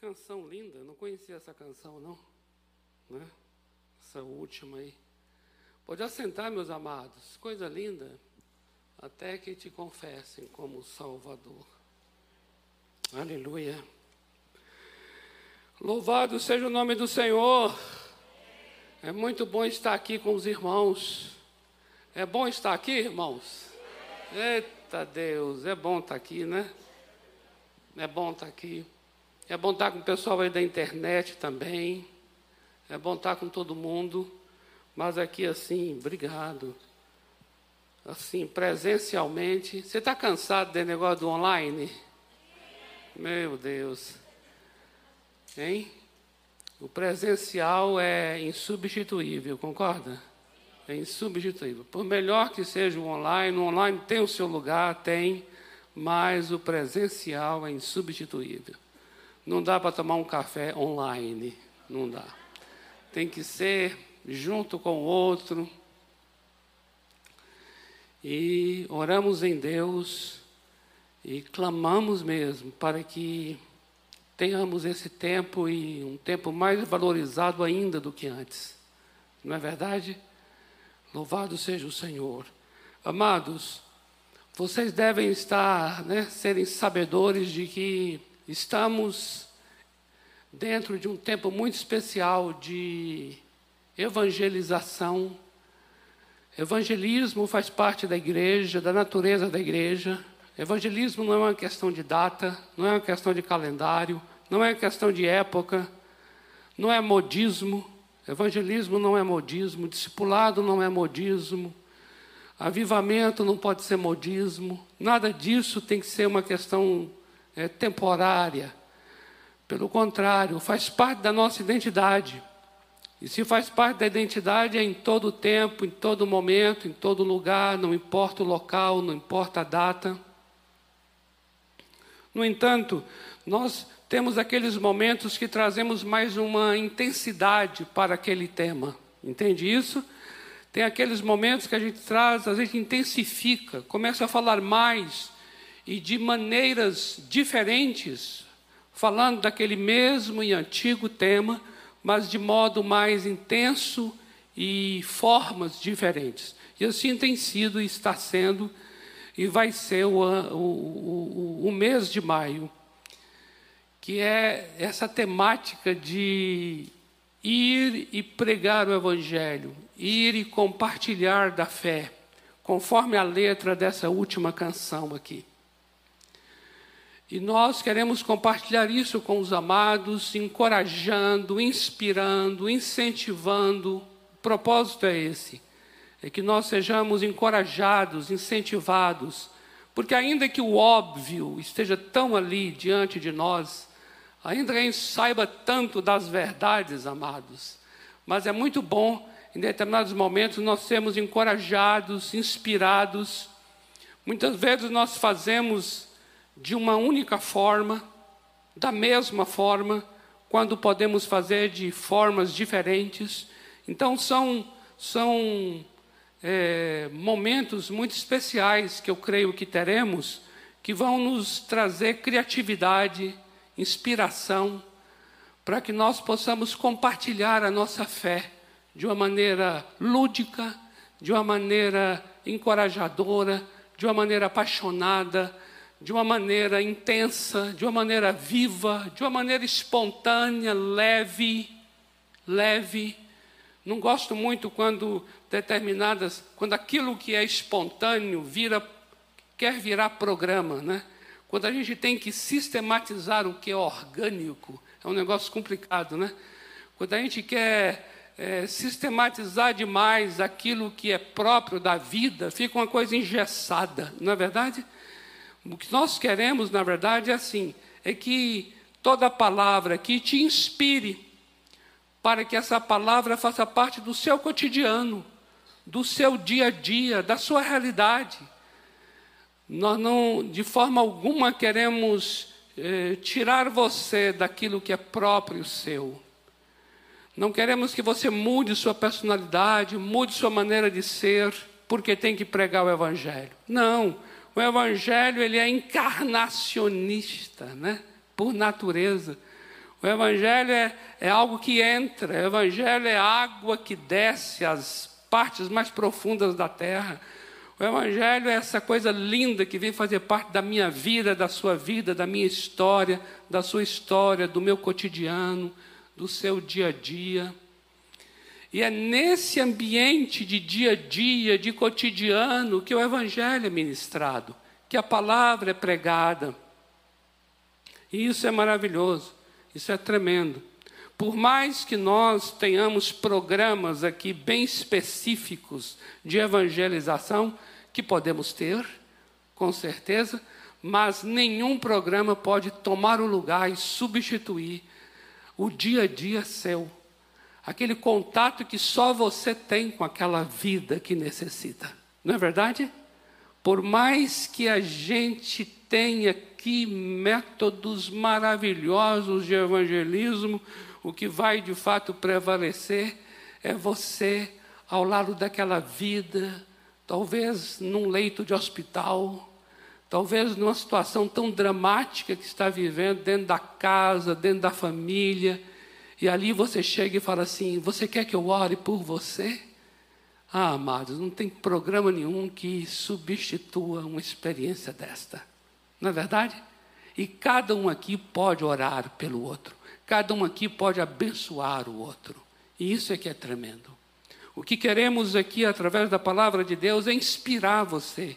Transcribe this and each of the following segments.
canção linda, não conhecia essa canção não, né? Essa última aí. Pode assentar, meus amados, coisa linda, até que te confessem como Salvador. Aleluia. Louvado seja o nome do Senhor. É muito bom estar aqui com os irmãos. É bom estar aqui, irmãos? Eita Deus, é bom estar aqui, né? É bom estar aqui. É bom estar com o pessoal aí da internet também. É bom estar com todo mundo. Mas aqui assim, obrigado. Assim, presencialmente. Você está cansado desse negócio do online? Meu Deus. Hein? O presencial é insubstituível, concorda? É insubstituível. Por melhor que seja o online, o online tem o seu lugar, tem, mas o presencial é insubstituível. Não dá para tomar um café online, não dá. Tem que ser junto com o outro. E oramos em Deus e clamamos mesmo para que tenhamos esse tempo e um tempo mais valorizado ainda do que antes. Não é verdade? Louvado seja o Senhor. Amados, vocês devem estar, né, serem sabedores de que Estamos dentro de um tempo muito especial de evangelização. Evangelismo faz parte da igreja, da natureza da igreja. Evangelismo não é uma questão de data, não é uma questão de calendário, não é uma questão de época, não é modismo. Evangelismo não é modismo, discipulado não é modismo, avivamento não pode ser modismo, nada disso tem que ser uma questão é, temporária. Pelo contrário, faz parte da nossa identidade. E se faz parte da identidade, é em todo tempo, em todo momento, em todo lugar, não importa o local, não importa a data. No entanto, nós temos aqueles momentos que trazemos mais uma intensidade para aquele tema. Entende isso? Tem aqueles momentos que a gente traz, a gente intensifica, começa a falar mais e de maneiras diferentes, falando daquele mesmo e antigo tema, mas de modo mais intenso e formas diferentes. E assim tem sido e está sendo, e vai ser o, o, o, o mês de maio, que é essa temática de ir e pregar o Evangelho, ir e compartilhar da fé, conforme a letra dessa última canção aqui. E nós queremos compartilhar isso com os amados, encorajando, inspirando, incentivando. O propósito é esse: é que nós sejamos encorajados, incentivados, porque ainda que o óbvio esteja tão ali diante de nós, ainda que a gente saiba tanto das verdades, amados, mas é muito bom em determinados momentos nós sermos encorajados, inspirados. Muitas vezes nós fazemos de uma única forma, da mesma forma, quando podemos fazer de formas diferentes. Então, são, são é, momentos muito especiais que eu creio que teremos, que vão nos trazer criatividade, inspiração, para que nós possamos compartilhar a nossa fé de uma maneira lúdica, de uma maneira encorajadora, de uma maneira apaixonada, de uma maneira intensa, de uma maneira viva, de uma maneira espontânea, leve, leve. Não gosto muito quando determinadas, quando aquilo que é espontâneo vira quer virar programa, né? Quando a gente tem que sistematizar o que é orgânico, é um negócio complicado, né? Quando a gente quer é, sistematizar demais aquilo que é próprio da vida, fica uma coisa engessada, não é verdade? O que nós queremos, na verdade, é assim: é que toda palavra aqui te inspire, para que essa palavra faça parte do seu cotidiano, do seu dia a dia, da sua realidade. Nós não, de forma alguma, queremos eh, tirar você daquilo que é próprio seu. Não queremos que você mude sua personalidade, mude sua maneira de ser, porque tem que pregar o Evangelho. Não. O evangelho ele é encarnacionista, né? Por natureza. O Evangelho é, é algo que entra, o Evangelho é água que desce às partes mais profundas da terra. O Evangelho é essa coisa linda que vem fazer parte da minha vida, da sua vida, da minha história, da sua história, do meu cotidiano, do seu dia a dia. E é nesse ambiente de dia a dia, de cotidiano, que o Evangelho é ministrado, que a palavra é pregada. E isso é maravilhoso, isso é tremendo. Por mais que nós tenhamos programas aqui bem específicos de evangelização, que podemos ter, com certeza, mas nenhum programa pode tomar o lugar e substituir o dia a dia seu aquele contato que só você tem com aquela vida que necessita. Não é verdade? Por mais que a gente tenha aqui métodos maravilhosos de evangelismo, o que vai de fato prevalecer é você ao lado daquela vida, talvez num leito de hospital, talvez numa situação tão dramática que está vivendo dentro da casa, dentro da família, e ali você chega e fala assim: Você quer que eu ore por você? Ah, amados, não tem programa nenhum que substitua uma experiência desta. Não é verdade? E cada um aqui pode orar pelo outro. Cada um aqui pode abençoar o outro. E isso é que é tremendo. O que queremos aqui, através da palavra de Deus, é inspirar você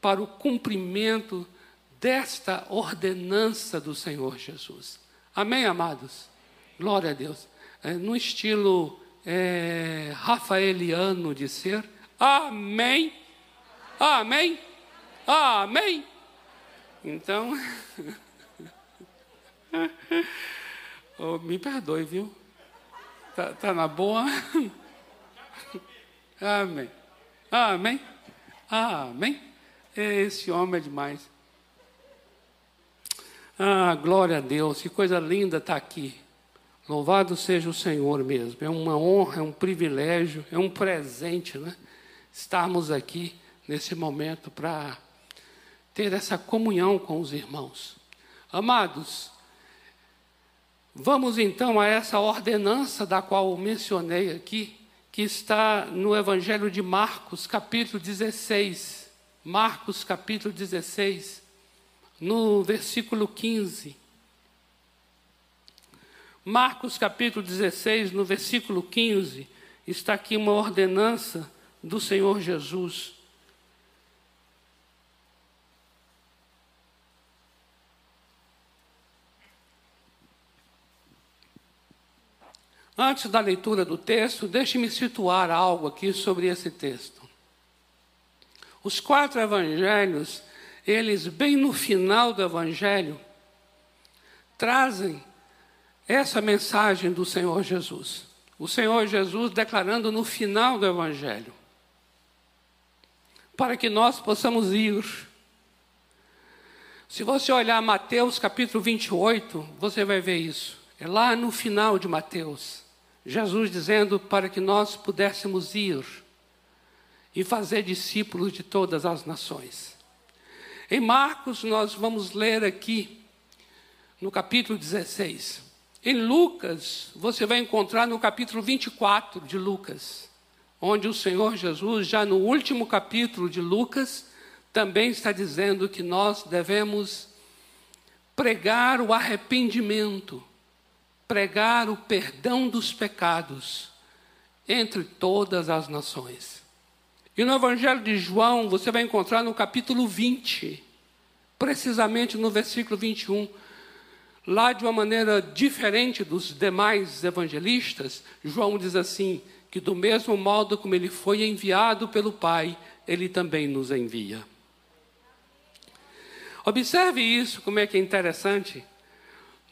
para o cumprimento desta ordenança do Senhor Jesus. Amém, amados? Glória a Deus. É, no estilo é, rafaeliano de ser. Amém. Amém. Amém. Então, oh, me perdoe, viu? Tá, tá na boa? Amém. Amém. Amém. Esse homem é demais. Ah, glória a Deus, que coisa linda estar tá aqui. Louvado seja o Senhor mesmo. É uma honra, é um privilégio, é um presente, né? Estarmos aqui nesse momento para ter essa comunhão com os irmãos. Amados, vamos então a essa ordenança da qual mencionei aqui, que está no Evangelho de Marcos, capítulo 16. Marcos, capítulo 16, no versículo 15. Marcos capítulo 16, no versículo 15, está aqui uma ordenança do Senhor Jesus. Antes da leitura do texto, deixe-me situar algo aqui sobre esse texto. Os quatro evangelhos, eles, bem no final do evangelho, trazem essa mensagem do Senhor Jesus. O Senhor Jesus declarando no final do Evangelho, para que nós possamos ir. Se você olhar Mateus capítulo 28, você vai ver isso. É lá no final de Mateus, Jesus dizendo para que nós pudéssemos ir e fazer discípulos de todas as nações. Em Marcos, nós vamos ler aqui, no capítulo 16. Em Lucas, você vai encontrar no capítulo 24 de Lucas, onde o Senhor Jesus, já no último capítulo de Lucas, também está dizendo que nós devemos pregar o arrependimento, pregar o perdão dos pecados entre todas as nações. E no Evangelho de João, você vai encontrar no capítulo 20, precisamente no versículo 21, Lá, de uma maneira diferente dos demais evangelistas, João diz assim: que do mesmo modo como ele foi enviado pelo Pai, ele também nos envia. Observe isso, como é que é interessante.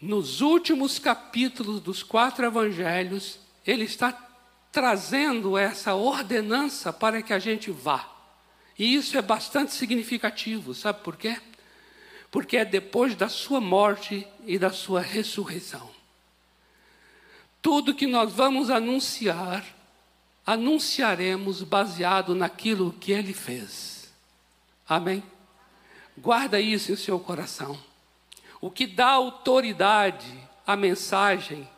Nos últimos capítulos dos quatro evangelhos, ele está trazendo essa ordenança para que a gente vá. E isso é bastante significativo, sabe por quê? Porque é depois da sua morte e da sua ressurreição. Tudo que nós vamos anunciar, anunciaremos baseado naquilo que ele fez. Amém? Guarda isso em seu coração. O que dá autoridade a mensagem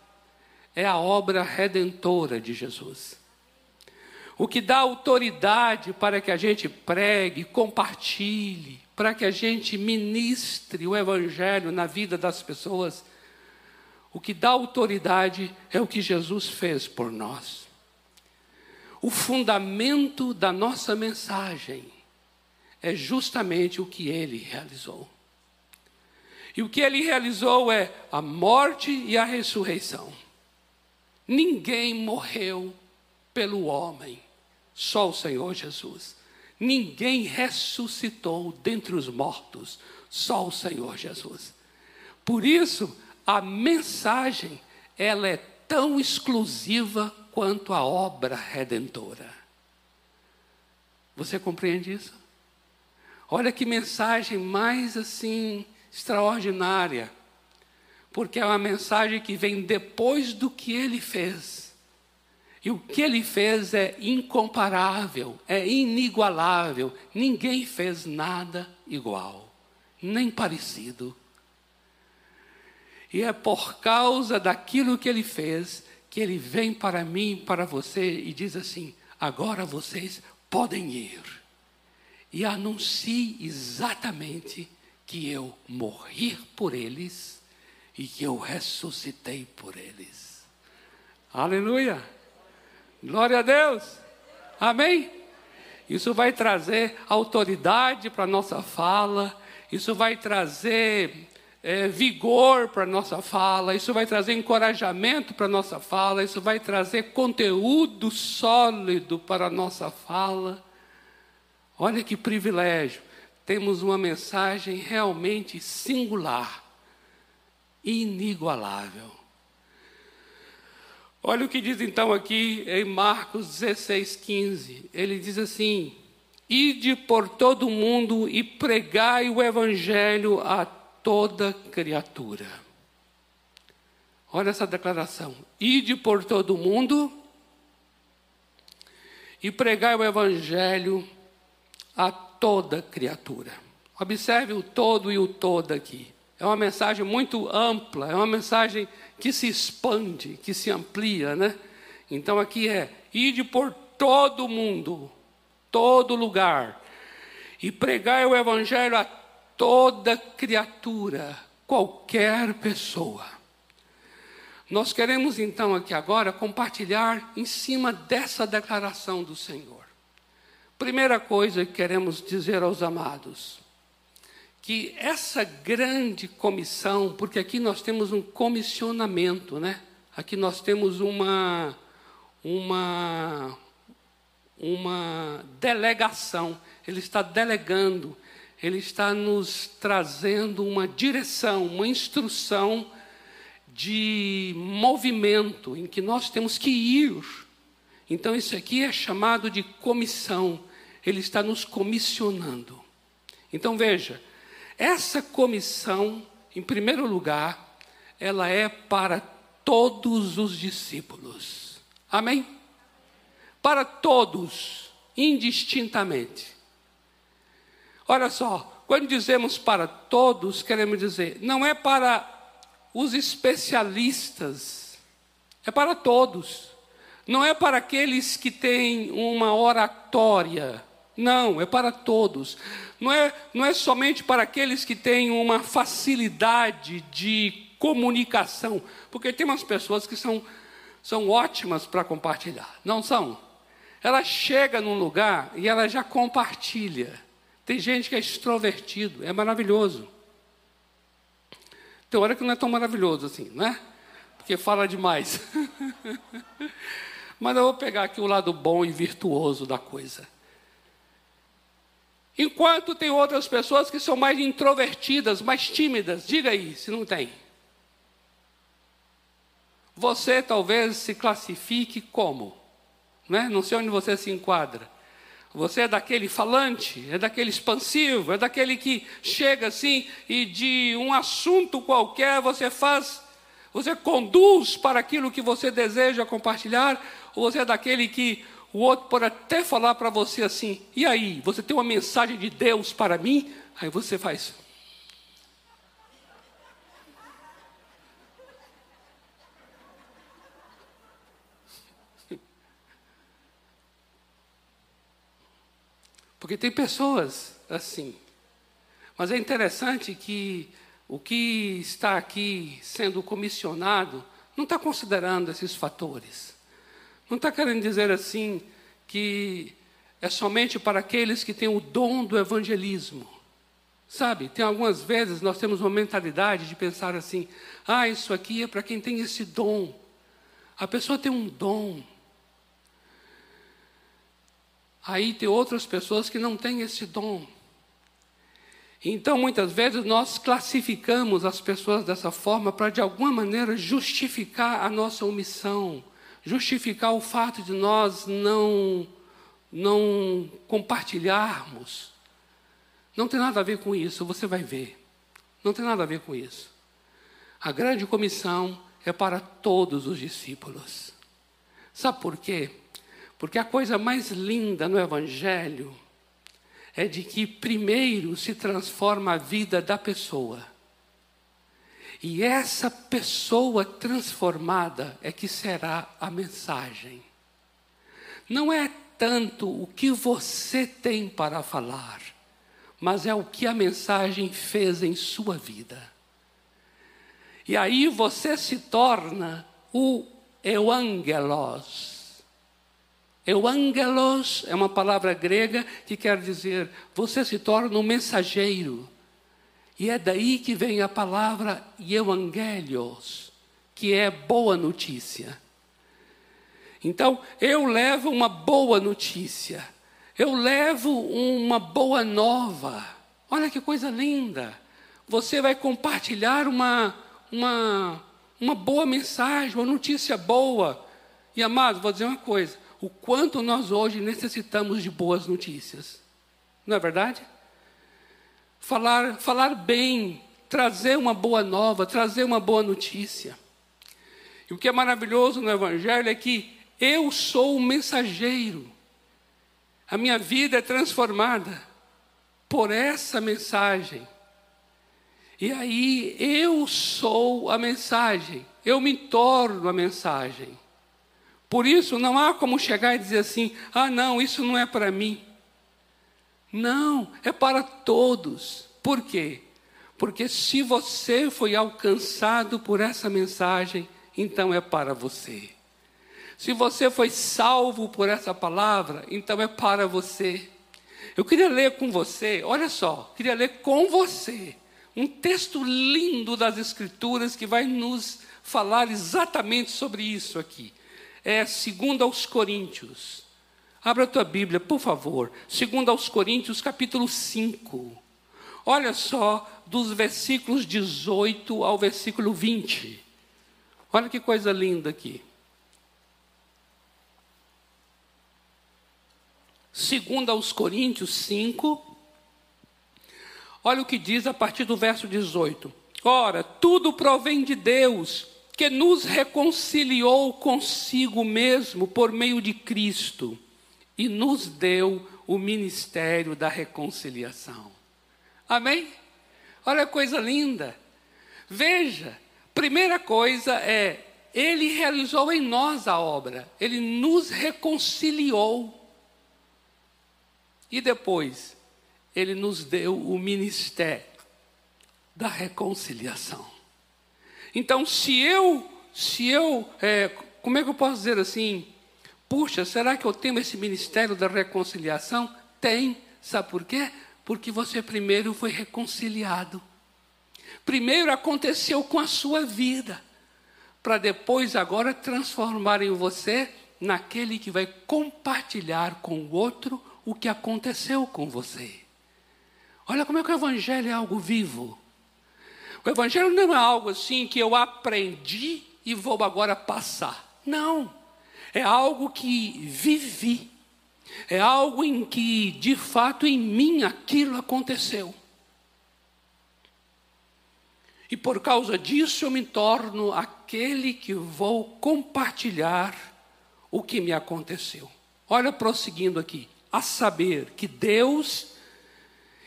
é a obra redentora de Jesus. O que dá autoridade para que a gente pregue, compartilhe, para que a gente ministre o Evangelho na vida das pessoas, o que dá autoridade é o que Jesus fez por nós. O fundamento da nossa mensagem é justamente o que ele realizou. E o que ele realizou é a morte e a ressurreição. Ninguém morreu pelo homem, só o Senhor Jesus. Ninguém ressuscitou dentre os mortos, só o Senhor Jesus. Por isso, a mensagem, ela é tão exclusiva quanto a obra redentora. Você compreende isso? Olha que mensagem mais assim extraordinária, porque é uma mensagem que vem depois do que ele fez. E o que ele fez é incomparável, é inigualável. Ninguém fez nada igual, nem parecido. E é por causa daquilo que ele fez que ele vem para mim, para você e diz assim: agora vocês podem ir. E anuncie exatamente que eu morri por eles e que eu ressuscitei por eles. Aleluia! Glória a Deus! Amém? Isso vai trazer autoridade para a nossa fala, isso vai trazer é, vigor para a nossa fala, isso vai trazer encorajamento para a nossa fala, isso vai trazer conteúdo sólido para a nossa fala. Olha que privilégio temos uma mensagem realmente singular, inigualável. Olha o que diz então aqui em Marcos 16, 15. Ele diz assim: Ide por todo o mundo e pregai o evangelho a toda criatura. Olha essa declaração: Ide por todo o mundo e pregai o evangelho a toda criatura. Observe o todo e o todo aqui. É uma mensagem muito ampla, é uma mensagem que se expande, que se amplia, né? Então aqui é: ide por todo mundo, todo lugar, e pregai o evangelho a toda criatura, qualquer pessoa. Nós queremos então aqui agora compartilhar em cima dessa declaração do Senhor. Primeira coisa que queremos dizer aos amados, que essa grande comissão, porque aqui nós temos um comissionamento, né? Aqui nós temos uma uma uma delegação. Ele está delegando, ele está nos trazendo uma direção, uma instrução de movimento em que nós temos que ir. Então isso aqui é chamado de comissão ele está nos comissionando. Então veja, essa comissão, em primeiro lugar, ela é para todos os discípulos. Amém? Para todos, indistintamente. Olha só, quando dizemos para todos, queremos dizer, não é para os especialistas, é para todos. Não é para aqueles que têm uma oratória, não, é para todos. Não é, não é somente para aqueles que têm uma facilidade de comunicação, porque tem umas pessoas que são, são ótimas para compartilhar, não são? Ela chega num lugar e ela já compartilha. Tem gente que é extrovertido, é maravilhoso. Tem hora que não é tão maravilhoso assim, não é? Porque fala demais. Mas eu vou pegar aqui o lado bom e virtuoso da coisa. Enquanto tem outras pessoas que são mais introvertidas, mais tímidas. Diga aí, se não tem. Você talvez se classifique como? Né? Não sei onde você se enquadra. Você é daquele falante, é daquele expansivo, é daquele que chega assim e de um assunto qualquer você faz, você conduz para aquilo que você deseja compartilhar, ou você é daquele que o outro pode até falar para você assim: e aí, você tem uma mensagem de Deus para mim? Aí você faz. Porque tem pessoas assim. Mas é interessante que o que está aqui sendo comissionado não está considerando esses fatores. Não está querendo dizer assim que é somente para aqueles que têm o dom do evangelismo. Sabe, tem algumas vezes nós temos uma mentalidade de pensar assim: ah, isso aqui é para quem tem esse dom. A pessoa tem um dom. Aí tem outras pessoas que não têm esse dom. Então, muitas vezes, nós classificamos as pessoas dessa forma para, de alguma maneira, justificar a nossa omissão, justificar o fato de nós não, não compartilharmos. Não tem nada a ver com isso, você vai ver. Não tem nada a ver com isso. A grande comissão é para todos os discípulos. Sabe por quê? Porque a coisa mais linda no Evangelho é de que primeiro se transforma a vida da pessoa. E essa pessoa transformada é que será a mensagem. Não é tanto o que você tem para falar, mas é o que a mensagem fez em sua vida. E aí você se torna o euangelos Euangelos é uma palavra grega que quer dizer você se torna um mensageiro. E é daí que vem a palavra Evangelios, que é boa notícia. Então, eu levo uma boa notícia. Eu levo uma boa nova. Olha que coisa linda. Você vai compartilhar uma, uma, uma boa mensagem, uma notícia boa. E amado, vou dizer uma coisa: o quanto nós hoje necessitamos de boas notícias. Não é verdade? Falar, falar bem, trazer uma boa nova, trazer uma boa notícia. E o que é maravilhoso no Evangelho é que eu sou o mensageiro. A minha vida é transformada por essa mensagem. E aí eu sou a mensagem, eu me torno a mensagem. Por isso, não há como chegar e dizer assim: ah, não, isso não é para mim. Não, é para todos. Por quê? Porque se você foi alcançado por essa mensagem, então é para você. Se você foi salvo por essa palavra, então é para você. Eu queria ler com você, olha só, queria ler com você um texto lindo das Escrituras que vai nos falar exatamente sobre isso aqui é segundo aos Coríntios. Abra a tua Bíblia, por favor. Segundo aos Coríntios, capítulo 5. Olha só, dos versículos 18 ao versículo 20. Olha que coisa linda aqui. Segundo aos Coríntios 5. Olha o que diz a partir do verso 18. Ora, tudo provém de Deus que nos reconciliou consigo mesmo por meio de Cristo e nos deu o ministério da reconciliação. Amém? Olha que coisa linda. Veja, primeira coisa é, ele realizou em nós a obra, ele nos reconciliou. E depois, ele nos deu o ministério da reconciliação. Então, se eu, se eu, é, como é que eu posso dizer assim? Puxa, será que eu tenho esse ministério da reconciliação? Tem. Sabe por quê? Porque você primeiro foi reconciliado. Primeiro aconteceu com a sua vida, para depois agora transformar em você naquele que vai compartilhar com o outro o que aconteceu com você. Olha como é que o evangelho é algo vivo. O Evangelho não é algo assim que eu aprendi e vou agora passar. Não. É algo que vivi. É algo em que, de fato, em mim aquilo aconteceu. E por causa disso eu me torno aquele que vou compartilhar o que me aconteceu. Olha, prosseguindo aqui, a saber que Deus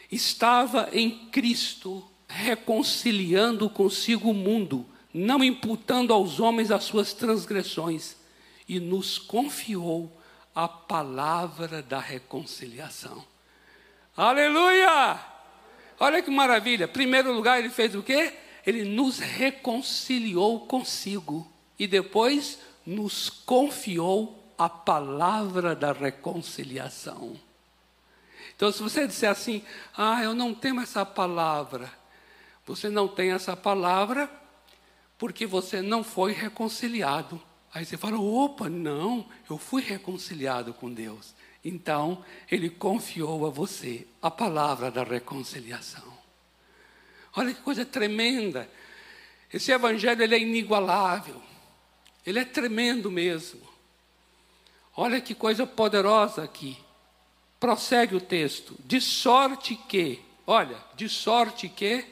estava em Cristo reconciliando consigo o mundo, não imputando aos homens as suas transgressões, e nos confiou a palavra da reconciliação. Aleluia! Olha que maravilha. Primeiro lugar, ele fez o quê? Ele nos reconciliou consigo e depois nos confiou a palavra da reconciliação. Então, se você disser assim, ah, eu não tenho essa palavra, você não tem essa palavra porque você não foi reconciliado. Aí você fala, opa, não, eu fui reconciliado com Deus. Então, Ele confiou a você a palavra da reconciliação. Olha que coisa tremenda. Esse evangelho ele é inigualável. Ele é tremendo mesmo. Olha que coisa poderosa aqui. Prossegue o texto. De sorte que, olha, de sorte que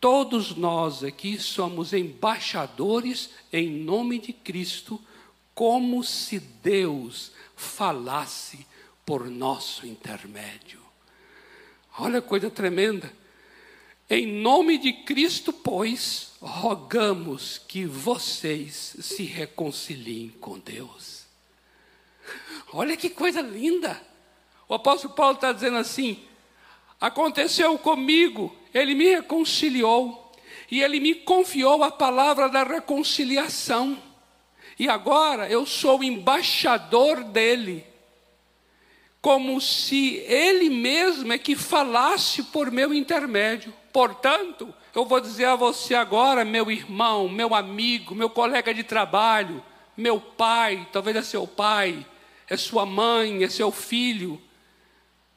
todos nós aqui somos embaixadores em nome de Cristo, como se Deus falasse por nosso intermédio. Olha que coisa tremenda. Em nome de Cristo, pois, rogamos que vocês se reconciliem com Deus. Olha que coisa linda. O apóstolo Paulo está dizendo assim: aconteceu comigo, ele me reconciliou, e ele me confiou a palavra da reconciliação, e agora eu sou embaixador dele, como se ele mesmo é que falasse por meu intermédio. Portanto, eu vou dizer a você agora, meu irmão, meu amigo, meu colega de trabalho, meu pai, talvez é seu pai, é sua mãe, é seu filho.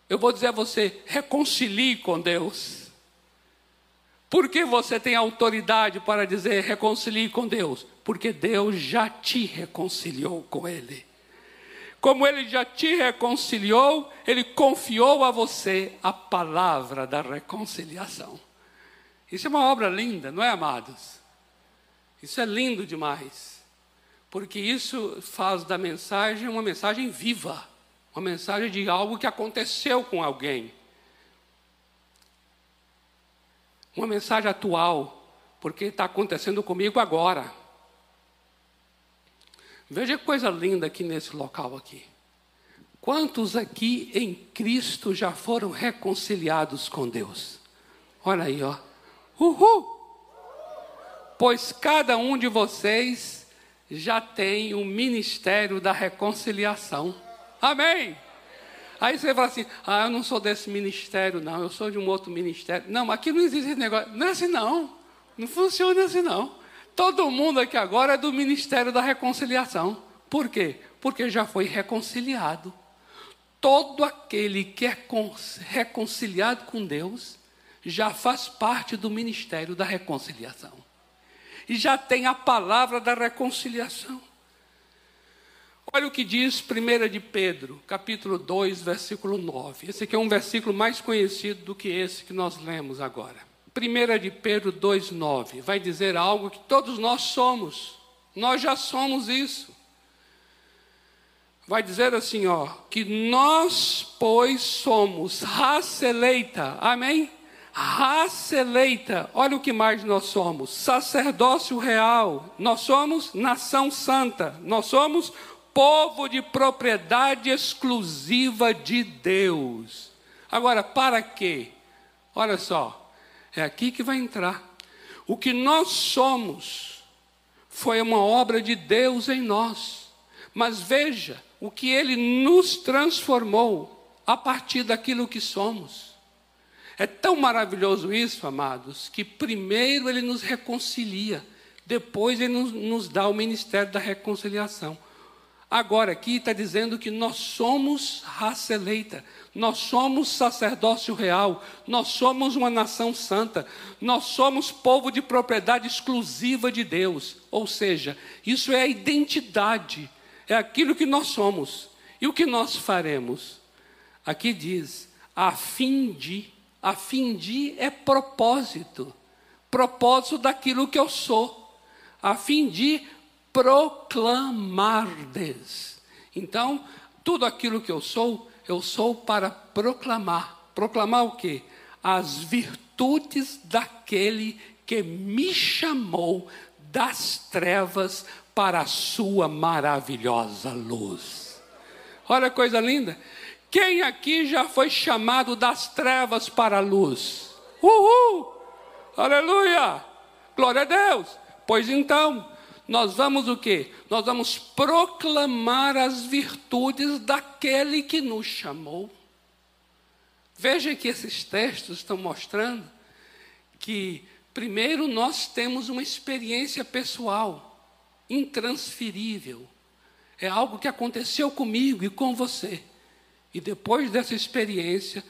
Eu vou dizer a você: reconcilie com Deus. Por que você tem autoridade para dizer reconcilie com Deus? Porque Deus já te reconciliou com Ele. Como Ele já te reconciliou, Ele confiou a você a palavra da reconciliação. Isso é uma obra linda, não é, amados? Isso é lindo demais, porque isso faz da mensagem uma mensagem viva, uma mensagem de algo que aconteceu com alguém, uma mensagem atual, porque está acontecendo comigo agora. Veja que coisa linda aqui nesse local aqui. Quantos aqui em Cristo já foram reconciliados com Deus? Olha aí, ó. Uhul! Pois cada um de vocês já tem o um ministério da reconciliação. Amém? Aí você fala assim: ah, eu não sou desse ministério, não, eu sou de um outro ministério. Não, aqui não existe esse negócio. Não é assim, não. Não funciona assim, não. Todo mundo aqui agora é do ministério da reconciliação. Por quê? Porque já foi reconciliado. Todo aquele que é reconciliado com Deus já faz parte do ministério da reconciliação. E já tem a palavra da reconciliação. Olha o que diz 1 de Pedro, capítulo 2, versículo 9. Esse aqui é um versículo mais conhecido do que esse que nós lemos agora. 1 de Pedro 2, 9 vai dizer algo que todos nós somos. Nós já somos isso. Vai dizer assim, ó, que nós, pois, somos raça eleita. Amém? raça eleita, olha o que mais nós somos: sacerdócio real, nós somos nação santa, nós somos povo de propriedade exclusiva de Deus. Agora, para quê? Olha só, é aqui que vai entrar. O que nós somos foi uma obra de Deus em nós. Mas veja o que ele nos transformou a partir daquilo que somos. É tão maravilhoso isso, amados, que primeiro ele nos reconcilia, depois ele nos, nos dá o ministério da reconciliação. Agora aqui está dizendo que nós somos raça eleita, nós somos sacerdócio real, nós somos uma nação santa, nós somos povo de propriedade exclusiva de Deus. Ou seja, isso é a identidade, é aquilo que nós somos. E o que nós faremos? Aqui diz, a fim de a fim de é propósito, propósito daquilo que eu sou, a fim de proclamardes. Então, tudo aquilo que eu sou, eu sou para proclamar. Proclamar o quê? As virtudes daquele que me chamou das trevas para a sua maravilhosa luz. Olha a coisa linda Quem aqui já foi chamado das trevas para a luz? Uhul! Aleluia! Glória a Deus! Pois então, nós vamos o quê? Nós vamos proclamar as virtudes daquele que nos chamou. Veja que esses textos estão mostrando que, primeiro, nós temos uma experiência pessoal, intransferível. É algo que aconteceu comigo e com você. E depois dessa experiência,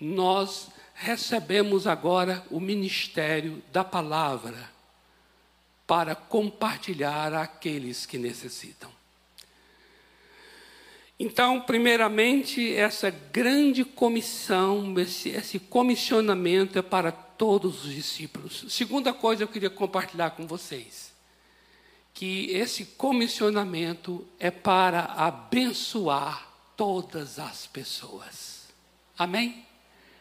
nós recebemos agora o ministério da palavra para compartilhar àqueles que necessitam. Então, primeiramente, essa grande comissão, esse, esse, comissionamento é para todos os discípulos. Segunda coisa eu queria compartilhar com vocês, que esse comissionamento é para abençoar todas as pessoas. Amém?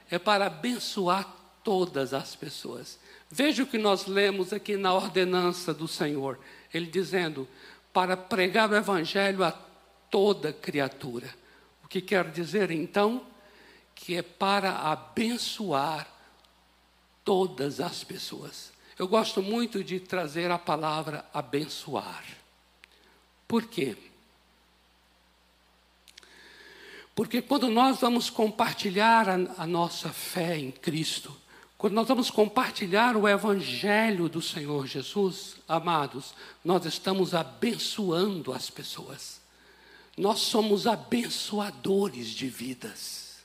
É para abençoar todas as pessoas. Veja o que nós lemos aqui na ordenança do Senhor. Ele dizendo: para pregar o evangelho a toda criatura. O que quer dizer então? Que é para abençoar todas as pessoas. Eu gosto muito de trazer a palavra abençoar. Por quê? Porque quando nós vamos compartilhar a, a nossa fé em Cristo, quando nós vamos compartilhar o Evangelho do Senhor Jesus, amados, nós estamos abençoando as pessoas. Nós somos abençoadores de vidas.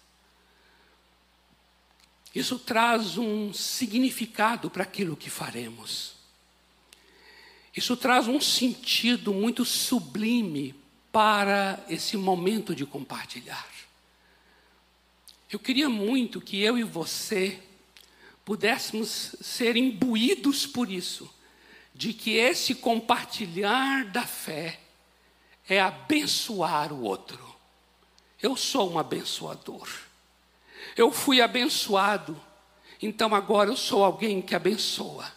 Isso traz um significado para aquilo que faremos. Isso traz um sentido muito sublime para esse momento de compartilhar. Eu queria muito que eu e você pudéssemos ser imbuídos por isso, de que esse compartilhar da fé é abençoar o outro. Eu sou um abençoador. Eu fui abençoado, então agora eu sou alguém que abençoa.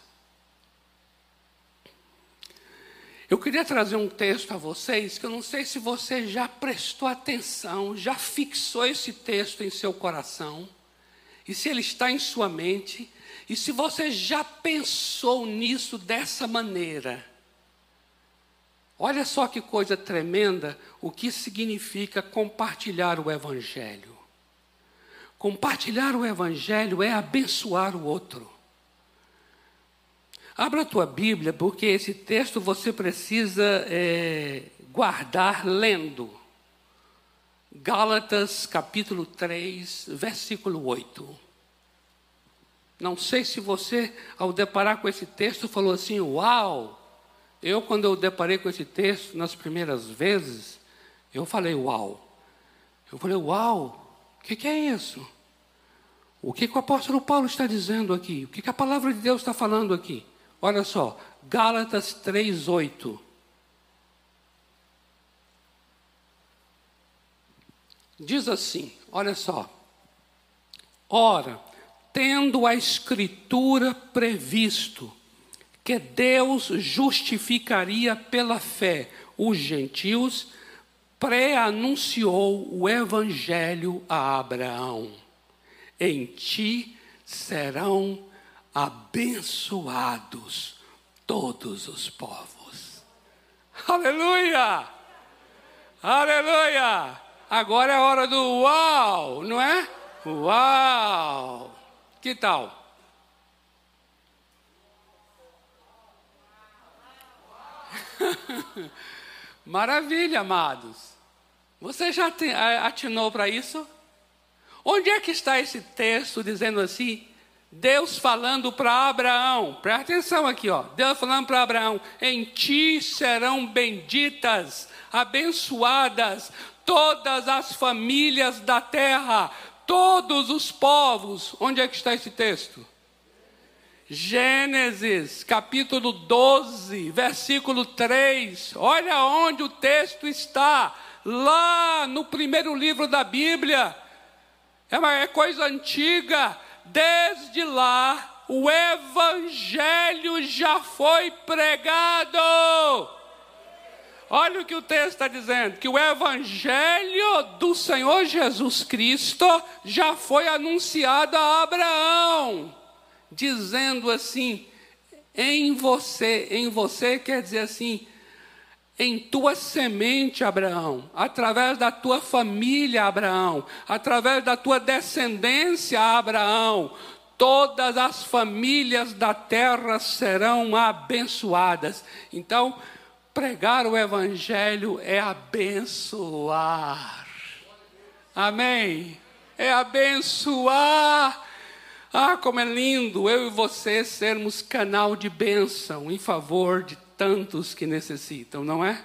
Eu queria trazer um texto a vocês que eu não sei se você já prestou atenção, já fixou esse texto em seu coração e se ele está em sua mente, e se você já pensou nisso dessa maneira. Olha só que coisa tremenda o que significa compartilhar o Evangelho. Compartilhar o Evangelho é abençoar o outro. Abra a tua Bíblia, porque esse texto você precisa é, guardar lendo. Gálatas capítulo 3, versículo 8. Não sei se você, ao deparar com esse texto, falou assim: Uau! Eu, quando eu deparei com esse texto nas primeiras vezes, eu falei: Uau! Eu falei: Uau! O que, que, é isso? O que, que o apóstolo Paulo está dizendo aqui? O que, que a palavra de Deus está falando aqui? Olha só, Gálatas 3, Diz assim: olha só. Ora, tendo a Escritura previsto que Deus justificaria pela fé os gentios, pré-anunciou o Evangelho a Abraão: Em ti serão abençoados todos os povos. Aleluia! Aleluia! Agora é a hora do uau, não é? Uau! Que tal? Maravilha, amados. Você já atinou para isso? Onde é que está esse texto dizendo assim? Deus falando para Abraão, presta atenção aqui, ó. Deus falando para Abraão: em ti serão benditas, abençoadas todas as famílias da terra, todos os povos. Onde é que está esse texto? Gênesis, capítulo 12, versículo 3. Olha onde o texto está. Lá no primeiro livro da Bíblia. É uma é coisa antiga. Desde lá, o Evangelho já foi pregado. Olha o que o texto está dizendo: que o evangelho do Senhor Jesus Cristo já foi anunciado a Abraão, dizendo assim: em você, em você quer dizer assim, em tua semente, Abraão, através da tua família, Abraão, através da tua descendência, Abraão, todas as famílias da terra serão abençoadas. Então, pregar o Evangelho é abençoar. Amém? É abençoar. Ah, como é lindo eu e você sermos canal de bênção em favor de tantos que necessitam, não é?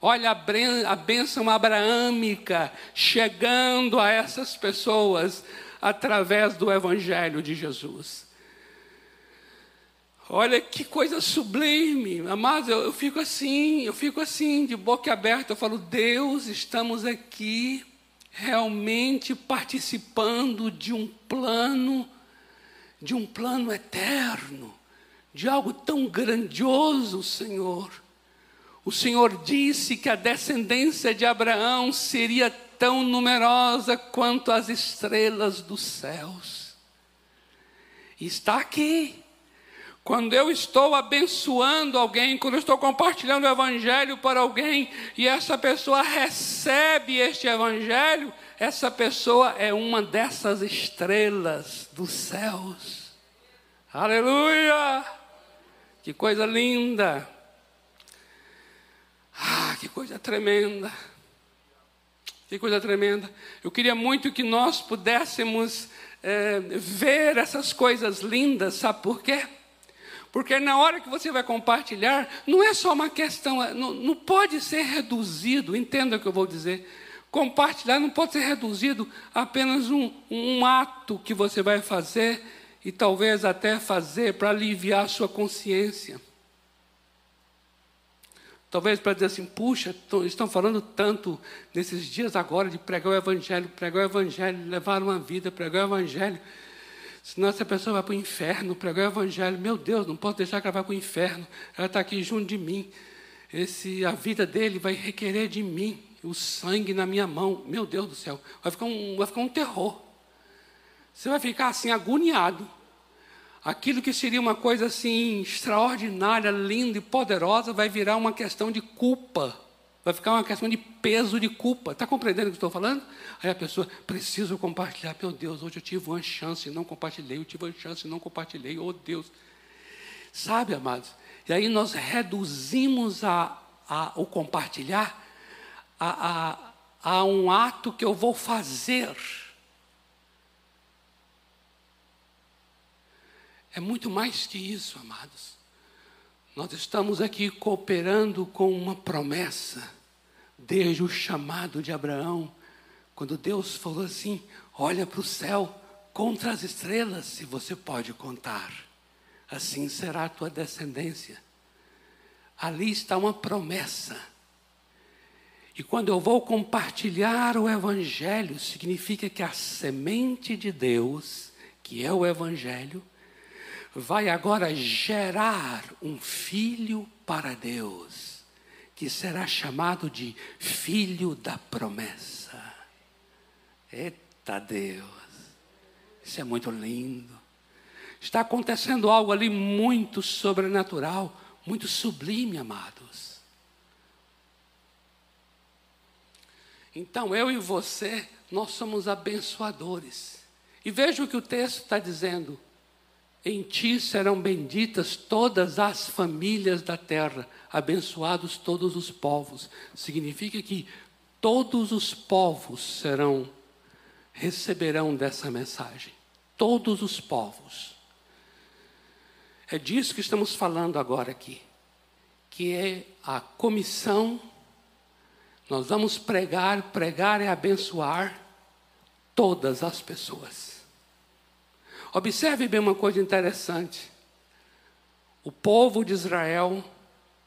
Olha a bênção abraâmica chegando a essas pessoas através do Evangelho de Jesus. Olha que coisa sublime, amados, eu, eu fico assim, eu fico assim, de boca aberta, eu falo, Deus, estamos aqui realmente participando de um plano, de um plano eterno, de algo tão grandioso, Senhor. O Senhor disse que a descendência de Abraão seria tão numerosa quanto as estrelas dos céus. E está aqui. Quando eu estou abençoando alguém, quando eu estou compartilhando o Evangelho para alguém e essa pessoa recebe este Evangelho, essa pessoa é uma dessas estrelas dos céus. Aleluia! Que coisa linda! Ah, que coisa tremenda! Que coisa tremenda! Eu queria muito que nós pudéssemos é, ver essas coisas lindas, sabe por quê? Porque na hora que você vai compartilhar, não é só uma questão, é, não, não pode ser reduzido, entenda o que eu vou dizer. Compartilhar não pode ser reduzido a apenas um, um ato que você vai fazer e talvez até fazer para aliviar a sua consciência. Talvez para dizer assim, puxa, estão falando tanto nesses dias agora de pregar o Evangelho, pregar o Evangelho, levar uma vida, pregar o Evangelho. Senão essa pessoa vai para o inferno, pregar o evangelho. Meu Deus, não posso deixar que ela vá para o inferno. Ela está aqui junto de mim. Esse, a vida dele vai requerer de mim o sangue na minha mão. Meu Deus do céu, vai ficar um, vai ficar um terror. Você vai ficar assim agoniado. Aquilo que seria uma coisa assim extraordinária, linda e poderosa, vai virar uma questão de culpa. Vai ficar uma questão de peso de culpa. Está compreendendo o que estou falando? Aí a pessoa, preciso compartilhar. Meu Deus, hoje eu tive uma chance e não compartilhei. Eu tive uma chance e não compartilhei. Oh Deus. Sabe, amados? E aí nós reduzimos a, a, o compartilhar a, a, a um ato que eu vou fazer. É muito mais que isso, amados. Nós estamos aqui cooperando com uma promessa, desde o chamado de Abraão, quando Deus falou assim: olha para o céu, contra as estrelas, se você pode contar, assim será a tua descendência. Ali está uma promessa. E quando eu vou compartilhar o Evangelho, significa que a semente de Deus, que é o Evangelho, vai agora gerar um filho para Deus, que será chamado de filho da promessa. Eita Deus, isso é muito lindo. Está acontecendo algo ali muito sobrenatural, muito sublime, amados. Então eu e você, nós somos abençoadores. E veja o que o texto está dizendo. Em ti serão benditas todas as famílias da terra, abençoados todos os povos. Significa que todos os povos serão receberão dessa mensagem. Todos os povos. É disso que estamos falando agora aqui, que é a comissão. Nós vamos pregar, pregar é abençoar todas as pessoas. Observe bem uma coisa interessante. O povo de Israel,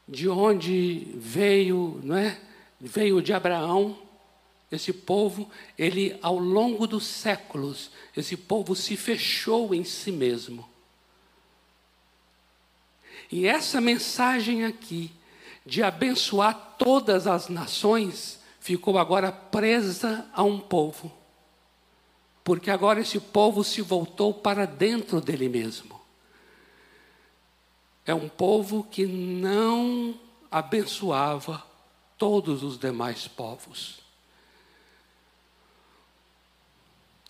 de onde veio, não é? Veio de Abraão, esse povo, ele ao longo dos séculos, esse povo se fechou em si mesmo. E essa mensagem aqui de abençoar todas as nações, ficou agora presa a um povo. Porque agora esse povo se voltou para dentro dele mesmo. É um povo que não abençoava todos os demais povos.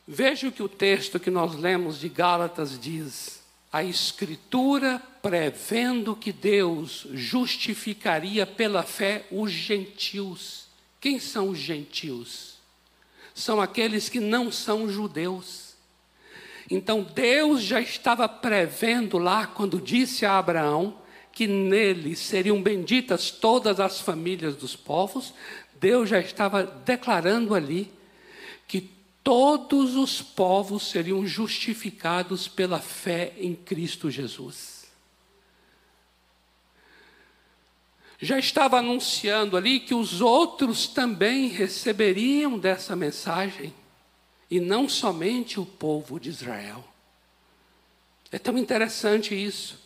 Veja o que o texto que nós lemos de Gálatas diz. A Escritura prevendo que Deus justificaria pela fé os gentios. Quem são os gentios? São aqueles que não são judeus. Então Deus já estava prevendo lá, quando disse a Abraão que nele seriam benditas todas as famílias dos povos, Deus já estava declarando ali que todos os povos seriam justificados pela fé em Cristo Jesus. Já estava anunciando ali que os outros também receberiam dessa mensagem, e não somente o povo de Israel. É tão interessante isso.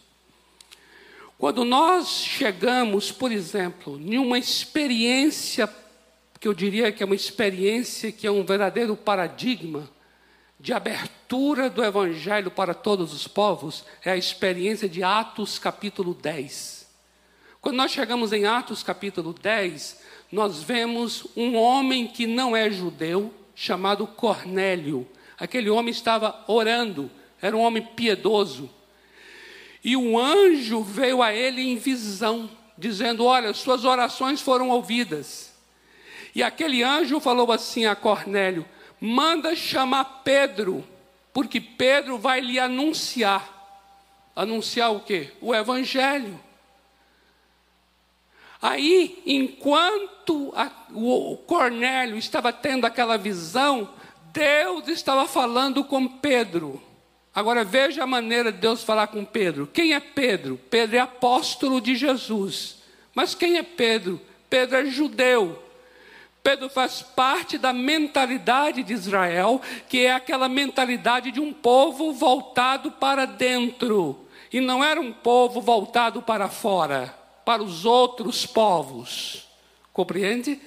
Quando nós chegamos, por exemplo, em uma experiência que eu diria que é uma experiência que é um verdadeiro paradigma de abertura do Evangelho para todos os povos, é a experiência de Atos capítulo 10. Quando nós chegamos em Atos capítulo 10, nós vemos um homem que não é judeu, chamado Cornélio. Aquele homem estava orando, era um homem piedoso. E um anjo veio a ele em visão, dizendo: Olha, suas orações foram ouvidas e aquele anjo falou assim a Cornélio: manda chamar Pedro, porque Pedro vai lhe anunciar. Anunciar o quê? O Evangelho. Aí, enquanto a, o Cornélio estava tendo aquela visão, Deus estava falando com Pedro. Agora veja a maneira de Deus falar com Pedro. Quem é Pedro? Pedro é apóstolo de Jesus. Mas quem é Pedro? Pedro é judeu. Pedro faz parte da mentalidade de Israel, que é aquela mentalidade de um povo voltado para dentro, e não era um povo voltado para fora, para os outros povos. Compreende?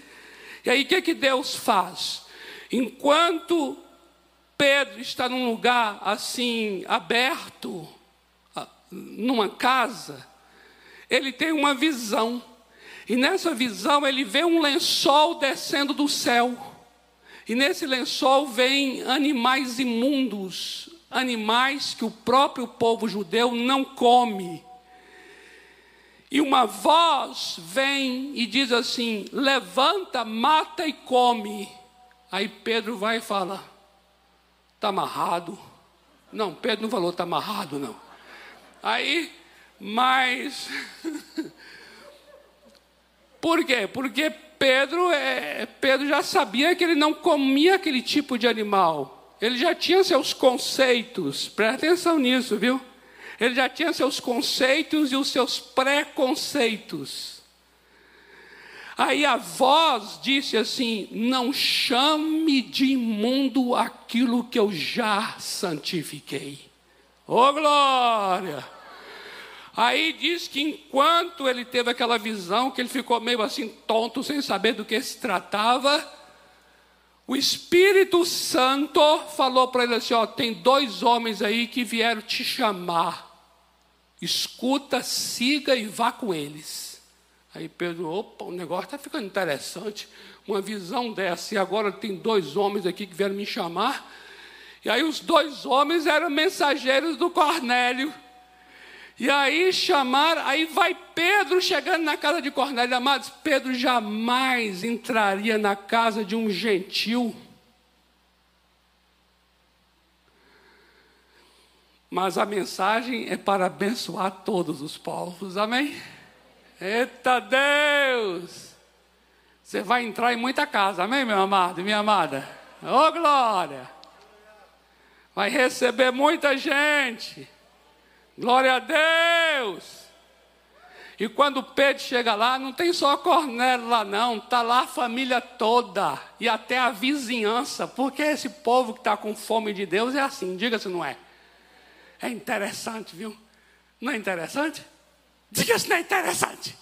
E aí o que, que Deus faz? Enquanto Pedro está num lugar assim, aberto, numa casa, ele tem uma visão. E nessa visão ele vê um lençol descendo do céu. E nesse lençol vem animais imundos, animais que o próprio povo judeu não come. E uma voz vem e diz assim: levanta, mata e come. Aí Pedro vai e fala: está amarrado. Não, Pedro não falou está amarrado, não. Aí, mas Por quê? Porque Pedro, é, Pedro já sabia que ele não comia aquele tipo de animal. Ele já tinha seus conceitos. Presta atenção nisso, viu? Ele já tinha seus conceitos e os seus preconceitos. Aí a voz disse assim: Não chame de imundo aquilo que eu já santifiquei. Ô oh, glória! Aí diz que enquanto ele teve aquela visão, que ele ficou meio assim tonto, sem saber do que se tratava, o Espírito Santo falou para ele assim: ó, tem dois homens aí que vieram te chamar. Escuta, siga e vá com eles. Aí Pedro, opa, o negócio está ficando interessante. Uma visão dessa, e agora tem dois homens aqui que vieram me chamar. E aí os dois homens eram mensageiros do Cornélio. E aí chamar, aí vai Pedro chegando na casa de Cornélio, amados, Pedro jamais entraria na casa de um gentil. Mas a mensagem é para abençoar todos os povos, amém? Eita Deus! Você vai entrar em muita casa, amém, meu amado e minha amada? Ô oh, glória! Vai receber muita gente. Glória a Deus! E quando Pedro chega lá, não tem só Cornélio lá, não, está lá a família toda e até a vizinhança, porque esse povo que está com fome de Deus é assim, diga se não é. É interessante, viu? Não é interessante? Diga se não é interessante.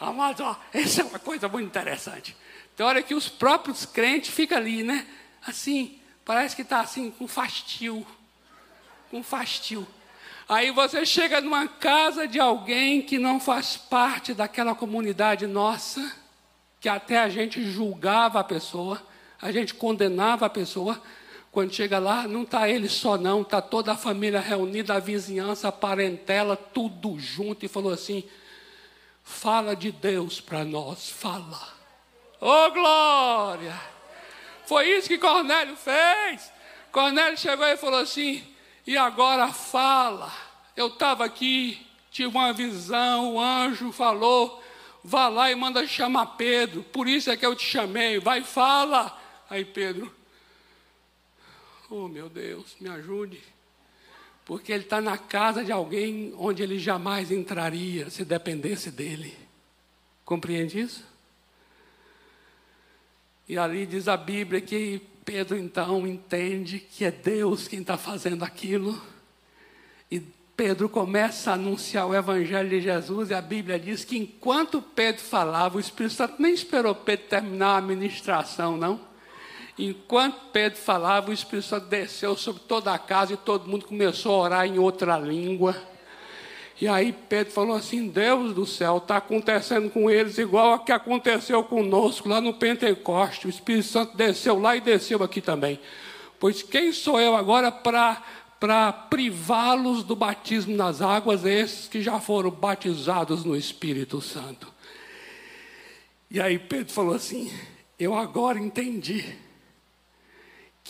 Amados, ó, essa é uma coisa muito interessante. Tem hora que os próprios crentes ficam ali, né? Assim, parece que está assim, com fastio. Com fastio. Aí você chega numa casa de alguém que não faz parte daquela comunidade nossa, que até a gente julgava a pessoa, a gente condenava a pessoa. Quando chega lá, não está ele só, não, está toda a família reunida, a vizinhança, a parentela, tudo junto, e falou assim: fala de Deus para nós, fala. Oh, glória! Foi isso que Cornélio fez. Cornélio chegou e falou assim: e agora fala. Eu estava aqui, tive uma visão, o anjo falou, vá lá e manda chamar Pedro. Por isso é que eu te chamei, vai fala. Aí Pedro, oh meu Deus, me ajude. Porque ele está na casa de alguém onde ele jamais entraria se dependesse dele. Compreende isso? E ali diz a Bíblia que Pedro então entende que é Deus quem está fazendo aquilo. E Pedro começa a anunciar o Evangelho de Jesus, e a Bíblia diz que enquanto Pedro falava, o Espírito Santo nem esperou Pedro terminar a ministração, não. Enquanto Pedro falava, o Espírito Santo desceu sobre toda a casa e todo mundo começou a orar em outra língua. E aí Pedro falou assim: Deus do céu, está acontecendo com eles igual a que aconteceu conosco lá no Pentecoste. O Espírito Santo desceu lá e desceu aqui também. Pois quem sou eu agora para para privá-los do batismo nas águas, esses que já foram batizados no Espírito Santo? E aí Pedro falou assim: Eu agora entendi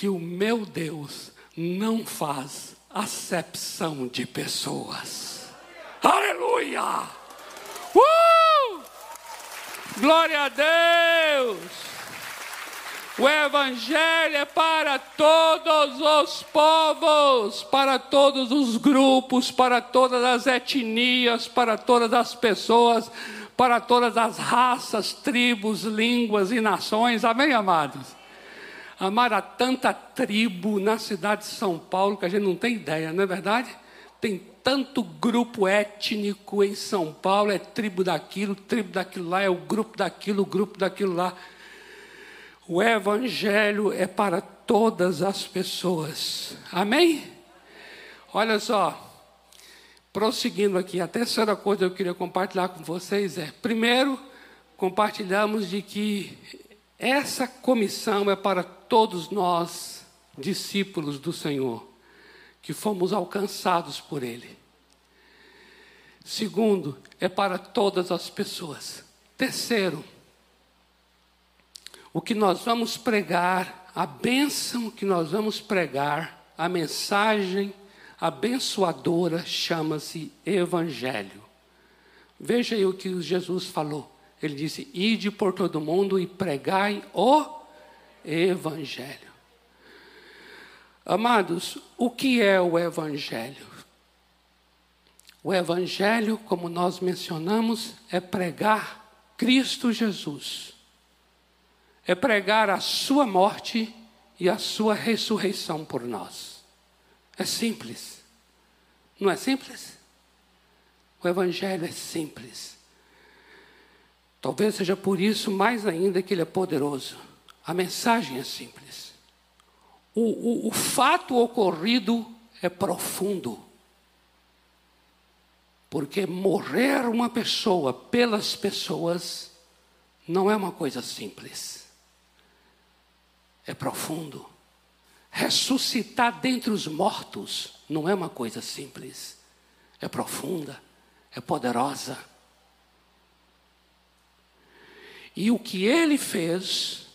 que o meu Deus não faz acepção de pessoas. Aleluia! Uh! Glória a Deus! O Evangelho é para todos os povos, para todos os grupos, para todas as etnias, para todas as pessoas, para todas as raças, tribos, línguas e nações. Amém, amados? Amar a tanta tribo na cidade de São Paulo que a gente não tem ideia, não é verdade? Tem tanto grupo étnico em São Paulo, é tribo daquilo, tribo daquilo lá, é o grupo daquilo, o grupo daquilo lá. O Evangelho é para todas as pessoas. Amém? Olha só, prosseguindo aqui, a terceira coisa que eu queria compartilhar com vocês é: primeiro, compartilhamos de que essa comissão é para todos nós, discípulos do Senhor, que fomos alcançados por Ele. Segundo, é para todas as pessoas. Terceiro, o que nós vamos pregar, a bênção que nós vamos pregar, a mensagem abençoadora chama-se Evangelho. Veja aí o que Jesus falou. Ele disse: Ide por todo mundo e pregai o Evangelho. Amados, o que é o Evangelho? O Evangelho, como nós mencionamos, é pregar Cristo Jesus, é pregar a Sua morte e a Sua ressurreição por nós. É simples, não é simples? O Evangelho é simples. Talvez seja por isso mais ainda que ele é poderoso. A mensagem é simples. O, o, o fato ocorrido é profundo. Porque morrer uma pessoa pelas pessoas não é uma coisa simples. É profundo. Ressuscitar dentre os mortos não é uma coisa simples. É profunda, é poderosa. E o que ele fez